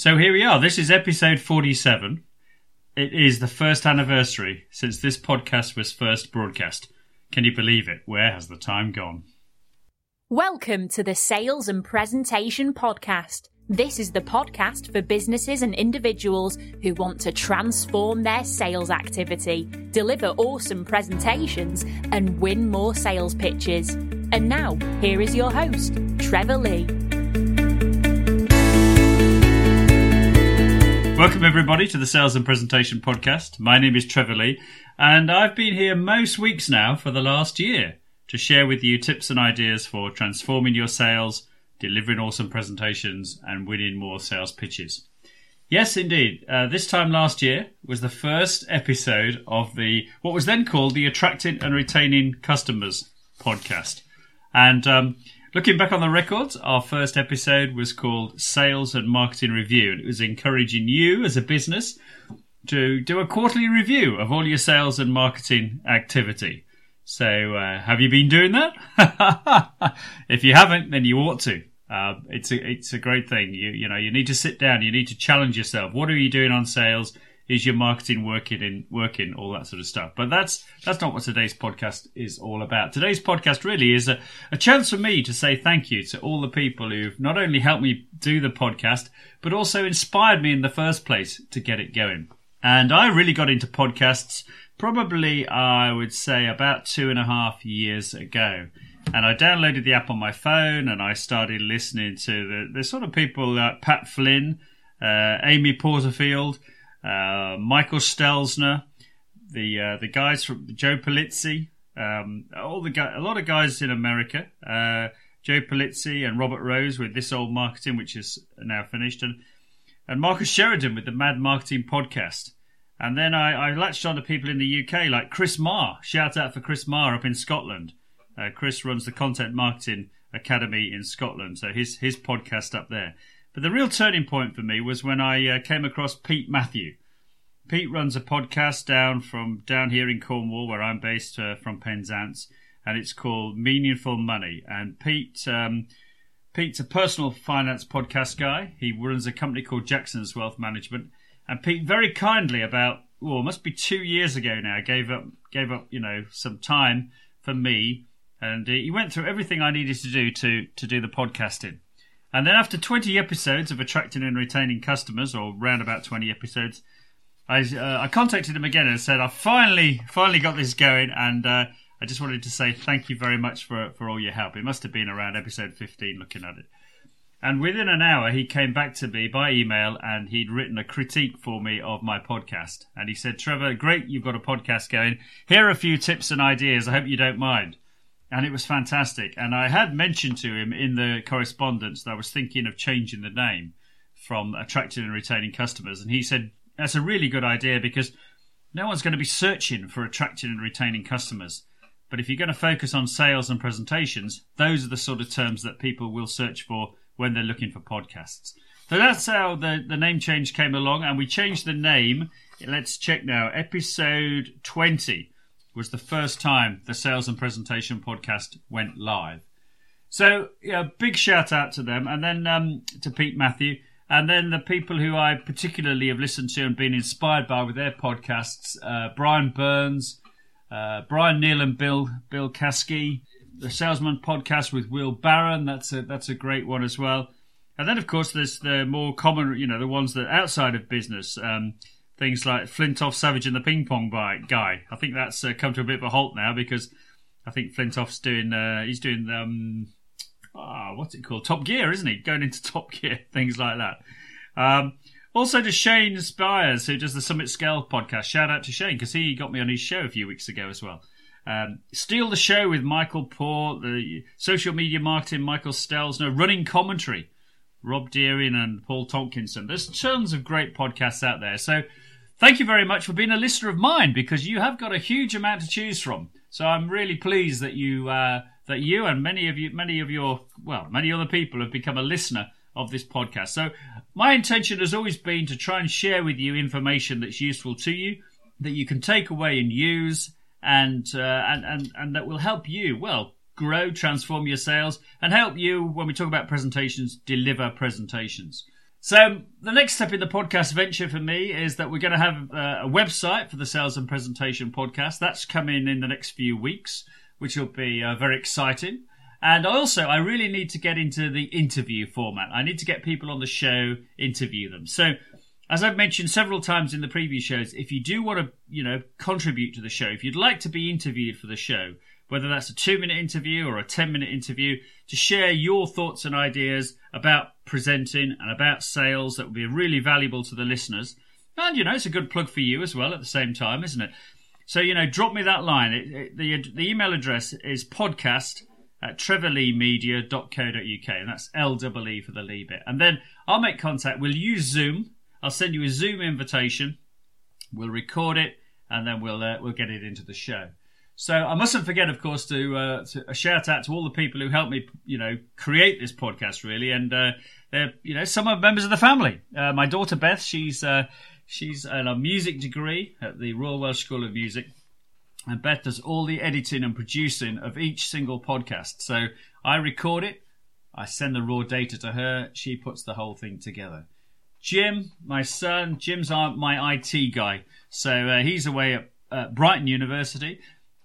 So here we are. This is episode 47. It is the first anniversary since this podcast was first broadcast. Can you believe it? Where has the time gone? Welcome to the Sales and Presentation Podcast. This is the podcast for businesses and individuals who want to transform their sales activity, deliver awesome presentations, and win more sales pitches. And now, here is your host, Trevor Lee. Welcome, everybody, to the Sales and Presentation Podcast. My name is Trevor Lee, and I've been here most weeks now for the last year to share with you tips and ideas for transforming your sales, delivering awesome presentations, and winning more sales pitches. Yes, indeed. Uh, this time last year was the first episode of the what was then called the Attracting and Retaining Customers podcast. And um, Looking back on the records, our first episode was called Sales and Marketing Review, and it was encouraging you as a business to do a quarterly review of all your sales and marketing activity. So, uh, have you been doing that? if you haven't, then you ought to. Uh, it's a it's a great thing. You you know you need to sit down. You need to challenge yourself. What are you doing on sales? Is your marketing working in working all that sort of stuff. But that's that's not what today's podcast is all about. Today's podcast really is a, a chance for me to say thank you to all the people who've not only helped me do the podcast but also inspired me in the first place to get it going. And i really got into podcasts probably i would say about two and a half years ago. And I downloaded the app on my phone and I started listening to the, the sort of people like Pat Flynn, uh, Amy Porterfield, uh, Michael Stelzner, the uh, the guys from Joe Pulizzi, um, all the guy, a lot of guys in America, uh, Joe Pulizzi and Robert Rose with this old marketing, which is now finished, and and Marcus Sheridan with the Mad Marketing podcast. And then I, I latched on to people in the UK like Chris Marr. Shout out for Chris Marr up in Scotland. Uh, Chris runs the Content Marketing Academy in Scotland, so his his podcast up there. But the real turning point for me was when I uh, came across Pete Matthew. Pete runs a podcast down from down here in Cornwall, where I'm based uh, from Penzance, and it's called Meaningful Money. And Pete, um, Pete's a personal finance podcast guy. He runs a company called Jackson's Wealth Management. And Pete very kindly, about well, must be two years ago now, gave up gave up you know some time for me, and he went through everything I needed to do to to do the podcasting. And then after 20 episodes of attracting and retaining customers, or round about 20 episodes, I, uh, I contacted him again and said, I finally, finally got this going. And uh, I just wanted to say thank you very much for, for all your help. It must have been around episode 15 looking at it. And within an hour, he came back to me by email and he'd written a critique for me of my podcast. And he said, Trevor, great, you've got a podcast going. Here are a few tips and ideas. I hope you don't mind and it was fantastic. And I had mentioned to him in the correspondence that I was thinking of changing the name from attracting and retaining customers, and he said that's a really good idea because no one's going to be searching for attracting and retaining customers. But if you're going to focus on sales and presentations, those are the sort of terms that people will search for when they're looking for podcasts. So that's how the, the name change came along, and we changed the name. Let's check now. Episode 20 was the first time the Sales and Presentation podcast went live. So, yeah, big shout out to them, and then um, to Pete Matthew, and then the people who I particularly have listened to and been inspired by with their podcasts: uh, Brian Burns, uh, Brian Neal, and Bill Bill Caskey. The Salesman podcast with Will Barron. That's a that's a great one as well. And then, of course, there's the more common, you know, the ones that outside of business. Um, things like Flintoff Savage and the Ping Pong guy. I think that's uh, come to a bit of a halt now because I think Flintoff's doing uh, he's doing um oh, what's it called Top Gear, isn't he? Going into Top Gear, things like that. Um, also to Shane Spires, who does the Summit Scale podcast. Shout out to Shane because he got me on his show a few weeks ago as well. Um, Steal the Show with Michael Port, the social media marketing, Michael Stelzner, running commentary, Rob Deering and Paul Tonkinson. There's tons of great podcasts out there. So Thank you very much for being a listener of mine because you have got a huge amount to choose from. So I'm really pleased that you uh, that you and many of you, many of your well, many other people have become a listener of this podcast. So my intention has always been to try and share with you information that's useful to you, that you can take away and use, and uh, and and and that will help you well grow, transform your sales, and help you when we talk about presentations, deliver presentations. So the next step in the podcast venture for me is that we're going to have uh, a website for the Sales and Presentation podcast. That's coming in the next few weeks, which will be uh, very exciting. And also, I really need to get into the interview format. I need to get people on the show, interview them. So, as I've mentioned several times in the previous shows, if you do want to, you know, contribute to the show, if you'd like to be interviewed for the show, whether that's a two minute interview or a 10 minute interview, to share your thoughts and ideas about presenting and about sales that would be really valuable to the listeners. And, you know, it's a good plug for you as well at the same time, isn't it? So, you know, drop me that line. It, it, the, the email address is podcast at trevorleemedia.co.uk, and that's L W E for the Lee bit. And then I'll make contact. We'll use Zoom. I'll send you a Zoom invitation. We'll record it, and then we'll uh, we'll get it into the show. So I mustn't forget, of course, to, uh, to a shout out to all the people who helped me, you know, create this podcast, really, and uh, they're, you know, some are members of the family. Uh, my daughter Beth, she's uh, she's in a music degree at the Royal Welsh School of Music, and Beth does all the editing and producing of each single podcast. So I record it, I send the raw data to her, she puts the whole thing together. Jim, my son, Jim's my IT guy, so uh, he's away at uh, Brighton University.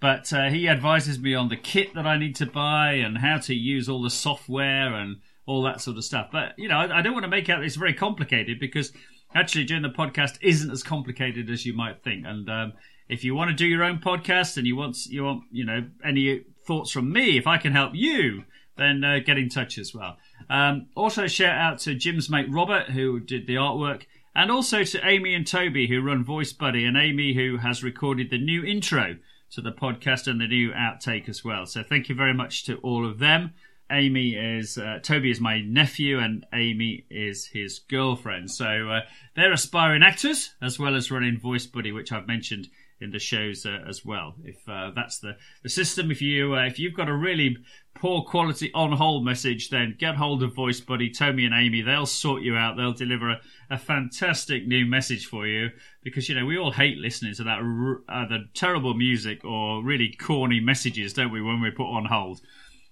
But uh, he advises me on the kit that I need to buy and how to use all the software and all that sort of stuff. But you know, I, I don't want to make out this very complicated because actually doing the podcast isn't as complicated as you might think. And um, if you want to do your own podcast and you want you want you know any thoughts from me, if I can help you, then uh, get in touch as well. Um, also, shout out to Jim's mate Robert who did the artwork. And also to Amy and Toby, who run Voice Buddy, and Amy, who has recorded the new intro to the podcast and the new outtake as well. So thank you very much to all of them. Amy is uh, Toby is my nephew, and Amy is his girlfriend. So uh, they're aspiring actors as well as running Voice Buddy, which I've mentioned in the shows uh, as well. If uh, that's the, the system, if you uh, if you've got a really poor quality on hold message, then get hold of Voice Buddy, Toby and Amy. They'll sort you out. They'll deliver a, a fantastic new message for you because you know we all hate listening to that uh, the terrible music or really corny messages, don't we? When we put on hold.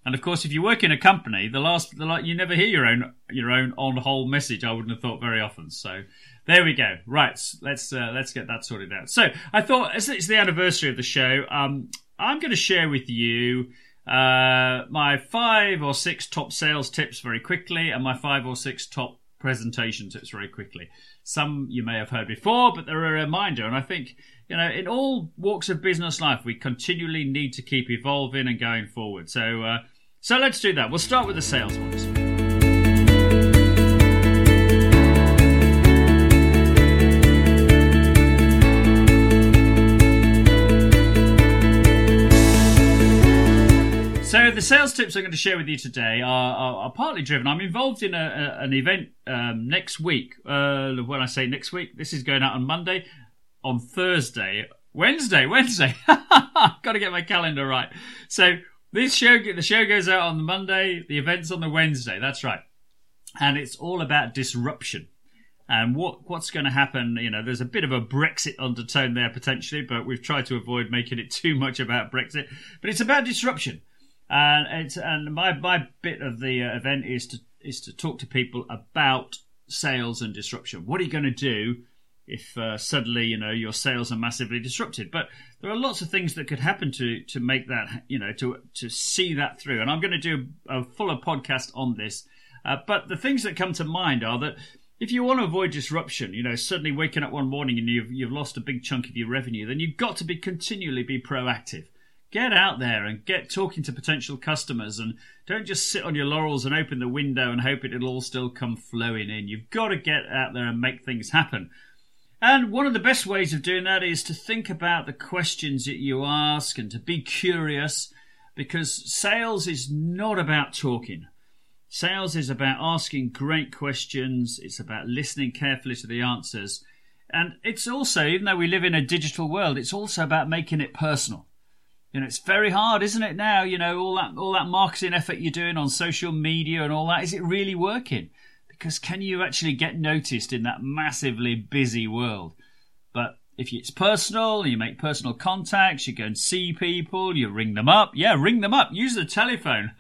And of course, if you work in a company, the last, the, you never hear your own your own on hold message. I wouldn't have thought very often. So there we go. Right, let's uh, let's get that sorted out. So I thought as it's the anniversary of the show, um, I'm going to share with you uh, my five or six top sales tips very quickly, and my five or six top presentation tips very quickly. Some you may have heard before, but they're a reminder. And I think you know, in all walks of business life, we continually need to keep evolving and going forward. So, uh, so let's do that. We'll start with the sales ones. So the sales tips I'm going to share with you today are, are, are partly driven. I'm involved in a, a, an event um, next week. Uh, when I say next week, this is going out on Monday. On Thursday, Wednesday, Wednesday. Got to get my calendar right. So this show, the show goes out on the Monday. The event's on the Wednesday. That's right, and it's all about disruption and what what's going to happen. You know, there's a bit of a Brexit undertone there potentially, but we've tried to avoid making it too much about Brexit. But it's about disruption and it's and my my bit of the uh, event is to is to talk to people about sales and disruption. What are you going to do if uh, suddenly you know your sales are massively disrupted? But there are lots of things that could happen to to make that you know to to see that through. And I'm going to do a fuller podcast on this. Uh, but the things that come to mind are that if you want to avoid disruption, you know, suddenly waking up one morning and you've you've lost a big chunk of your revenue, then you've got to be continually be proactive get out there and get talking to potential customers and don't just sit on your laurels and open the window and hope it'll all still come flowing in. You've got to get out there and make things happen. And one of the best ways of doing that is to think about the questions that you ask and to be curious because sales is not about talking. Sales is about asking great questions. It's about listening carefully to the answers. And it's also, even though we live in a digital world, it's also about making it personal. You know, it's very hard, isn't it? Now, you know, all that all that marketing effort you're doing on social media and all that, is it really working? Because can you actually get noticed in that massively busy world? But if it's personal, you make personal contacts, you go and see people, you ring them up. Yeah, ring them up. Use the telephone.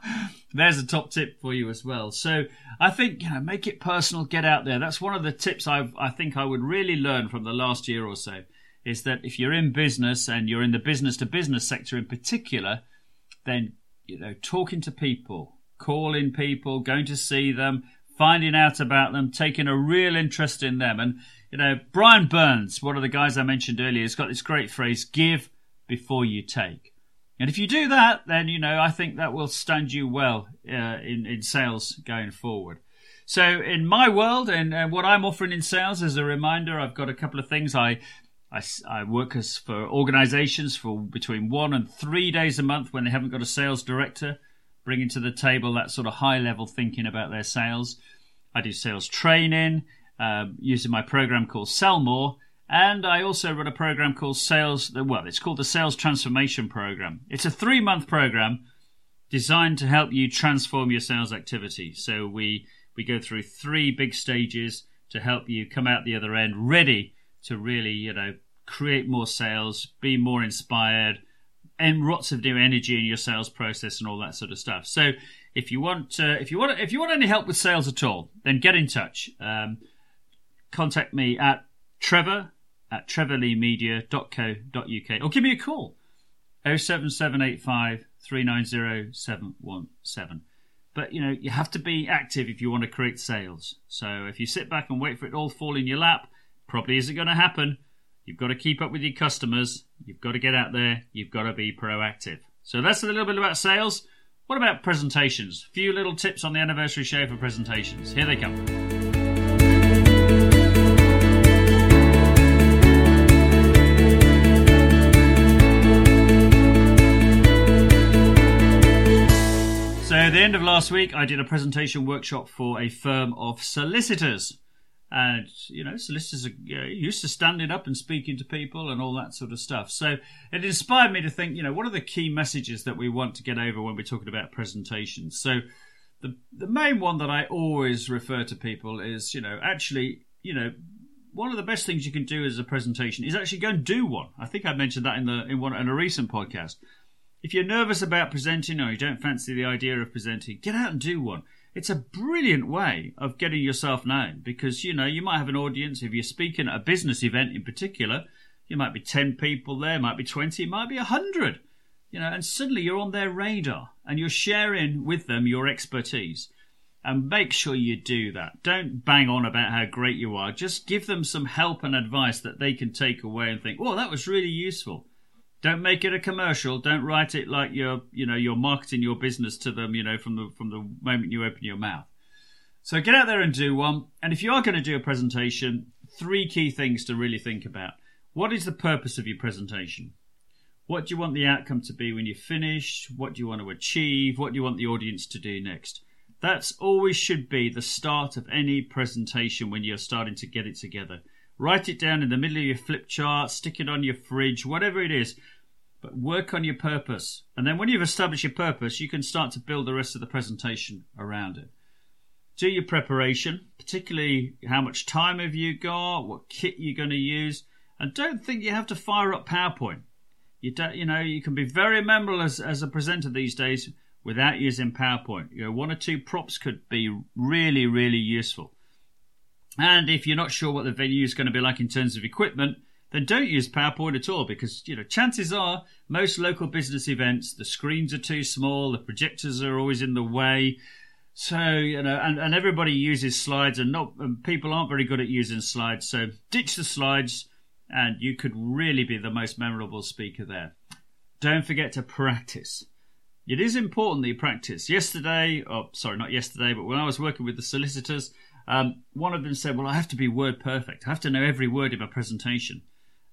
there's a top tip for you as well. So I think you know, make it personal, get out there. That's one of the tips I I think I would really learn from the last year or so. Is that if you're in business and you're in the business to business sector in particular, then you know talking to people, calling people, going to see them, finding out about them, taking a real interest in them, and you know Brian Burns, one of the guys I mentioned earlier, has got this great phrase: "Give before you take." And if you do that, then you know I think that will stand you well uh, in in sales going forward. So in my world and, and what I'm offering in sales, as a reminder, I've got a couple of things. I I, I work as for organisations for between one and three days a month when they haven't got a sales director, bringing to the table that sort of high level thinking about their sales. I do sales training uh, using my program called Sell More and I also run a program called Sales, well, it's called the Sales Transformation Program. It's a three month program designed to help you transform your sales activity. So we, we go through three big stages to help you come out the other end ready to really, you know, create more sales, be more inspired, and lots of new energy in your sales process and all that sort of stuff. So if you want, uh, if you want, if you want any help with sales at all, then get in touch. Um, contact me at Trevor at trevorleemedia.co.uk or give me a call 07785 390 But you know, you have to be active if you want to create sales. So if you sit back and wait for it all to fall in your lap, probably isn't going to happen. You've got to keep up with your customers. You've got to get out there. You've got to be proactive. So that's a little bit about sales. What about presentations? A few little tips on the anniversary show for presentations. Here they come. So, at the end of last week, I did a presentation workshop for a firm of solicitors. And, you know, solicitors are used to standing up and speaking to people and all that sort of stuff. So it inspired me to think, you know, what are the key messages that we want to get over when we're talking about presentations? So the, the main one that I always refer to people is, you know, actually, you know, one of the best things you can do as a presentation is actually go and do one. I think I mentioned that in the in one in a recent podcast. If you're nervous about presenting or you don't fancy the idea of presenting, get out and do one. It's a brilliant way of getting yourself known because, you know, you might have an audience. If you're speaking at a business event in particular, you might be 10 people there, might be 20, might be 100, you know, and suddenly you're on their radar and you're sharing with them your expertise. And make sure you do that. Don't bang on about how great you are. Just give them some help and advice that they can take away and think, oh, that was really useful. Don't make it a commercial. Don't write it like you're, you know, you're marketing your business to them, you know, from the from the moment you open your mouth. So get out there and do one. And if you are going to do a presentation, three key things to really think about. What is the purpose of your presentation? What do you want the outcome to be when you finish? What do you want to achieve? What do you want the audience to do next? That's always should be the start of any presentation when you're starting to get it together. Write it down in the middle of your flip chart, stick it on your fridge, whatever it is. But work on your purpose. And then when you've established your purpose, you can start to build the rest of the presentation around it. Do your preparation, particularly how much time have you got, what kit you're going to use, and don't think you have to fire up PowerPoint. You don't, you know, you can be very memorable as, as a presenter these days without using PowerPoint. You know, one or two props could be really, really useful. And if you're not sure what the venue is going to be like in terms of equipment, then don't use PowerPoint at all because, you know, chances are most local business events, the screens are too small, the projectors are always in the way. So, you know, and, and everybody uses slides and not, and people aren't very good at using slides. So ditch the slides and you could really be the most memorable speaker there. Don't forget to practice. It is important that you practice. Yesterday, oh, sorry, not yesterday, but when I was working with the solicitors, um, one of them said, "Well, I have to be word perfect. I have to know every word in my presentation."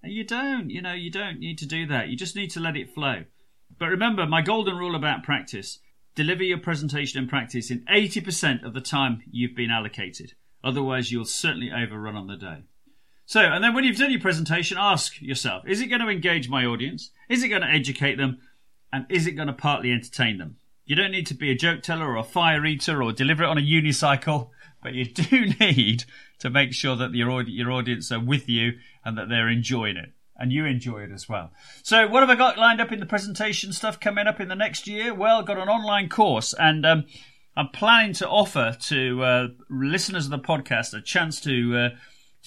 And you don't. You know, you don't need to do that. You just need to let it flow. But remember, my golden rule about practice: deliver your presentation and practice in 80% of the time you've been allocated. Otherwise, you'll certainly overrun on the day. So, and then when you've done your presentation, ask yourself: Is it going to engage my audience? Is it going to educate them? And is it going to partly entertain them? You don't need to be a joke teller or a fire eater or deliver it on a unicycle but you do need to make sure that your your audience are with you and that they're enjoying it. and you enjoy it as well. So, what have I got lined up in the presentation stuff coming up in the next year? Well, got an online course, and um, I'm planning to offer to uh, listeners of the podcast a chance to. Uh,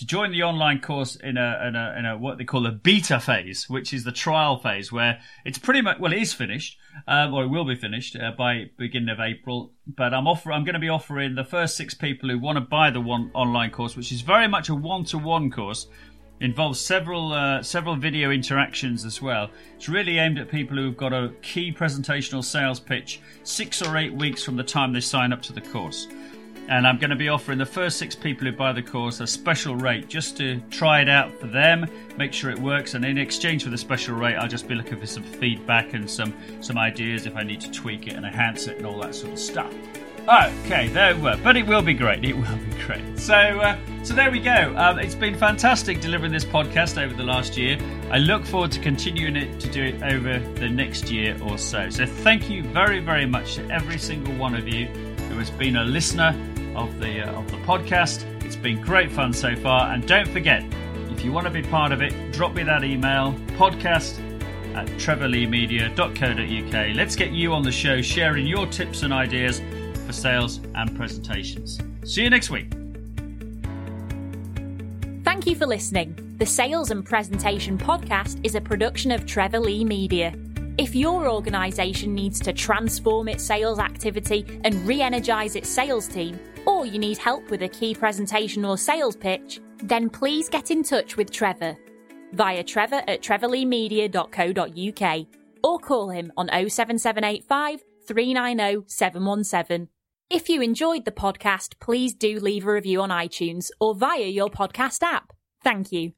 to join the online course in a, in a, in a what they call a beta phase, which is the trial phase, where it's pretty much well, it is finished, um, or it will be finished uh, by beginning of April. But I'm offer I'm going to be offering the first six people who want to buy the one online course, which is very much a one to one course, involves several uh, several video interactions as well. It's really aimed at people who've got a key presentational sales pitch six or eight weeks from the time they sign up to the course and I'm going to be offering the first six people who buy the course a special rate just to try it out for them, make sure it works, and in exchange for the special rate, I'll just be looking for some feedback and some some ideas if I need to tweak it and enhance it and all that sort of stuff. Okay, there we were, but it will be great. It will be great. So, uh, so there we go. Um, it's been fantastic delivering this podcast over the last year. I look forward to continuing it to do it over the next year or so. So, thank you very, very much to every single one of you who has been a listener of the uh, of the podcast. It's been great fun so far, and don't forget, if you want to be part of it, drop me that email podcast at trevorleemedia.co.uk. Let's get you on the show, sharing your tips and ideas for sales and presentations. See you next week. Thank you for listening. The Sales and Presentation Podcast is a production of Trevor Lee Media. If your organisation needs to transform its sales activity and re energise its sales team, or you need help with a key presentation or sales pitch, then please get in touch with Trevor via trevor at trevorleemedia.co.uk or call him on 07785 390 717. If you enjoyed the podcast, please do leave a review on iTunes or via your podcast app. Thank you.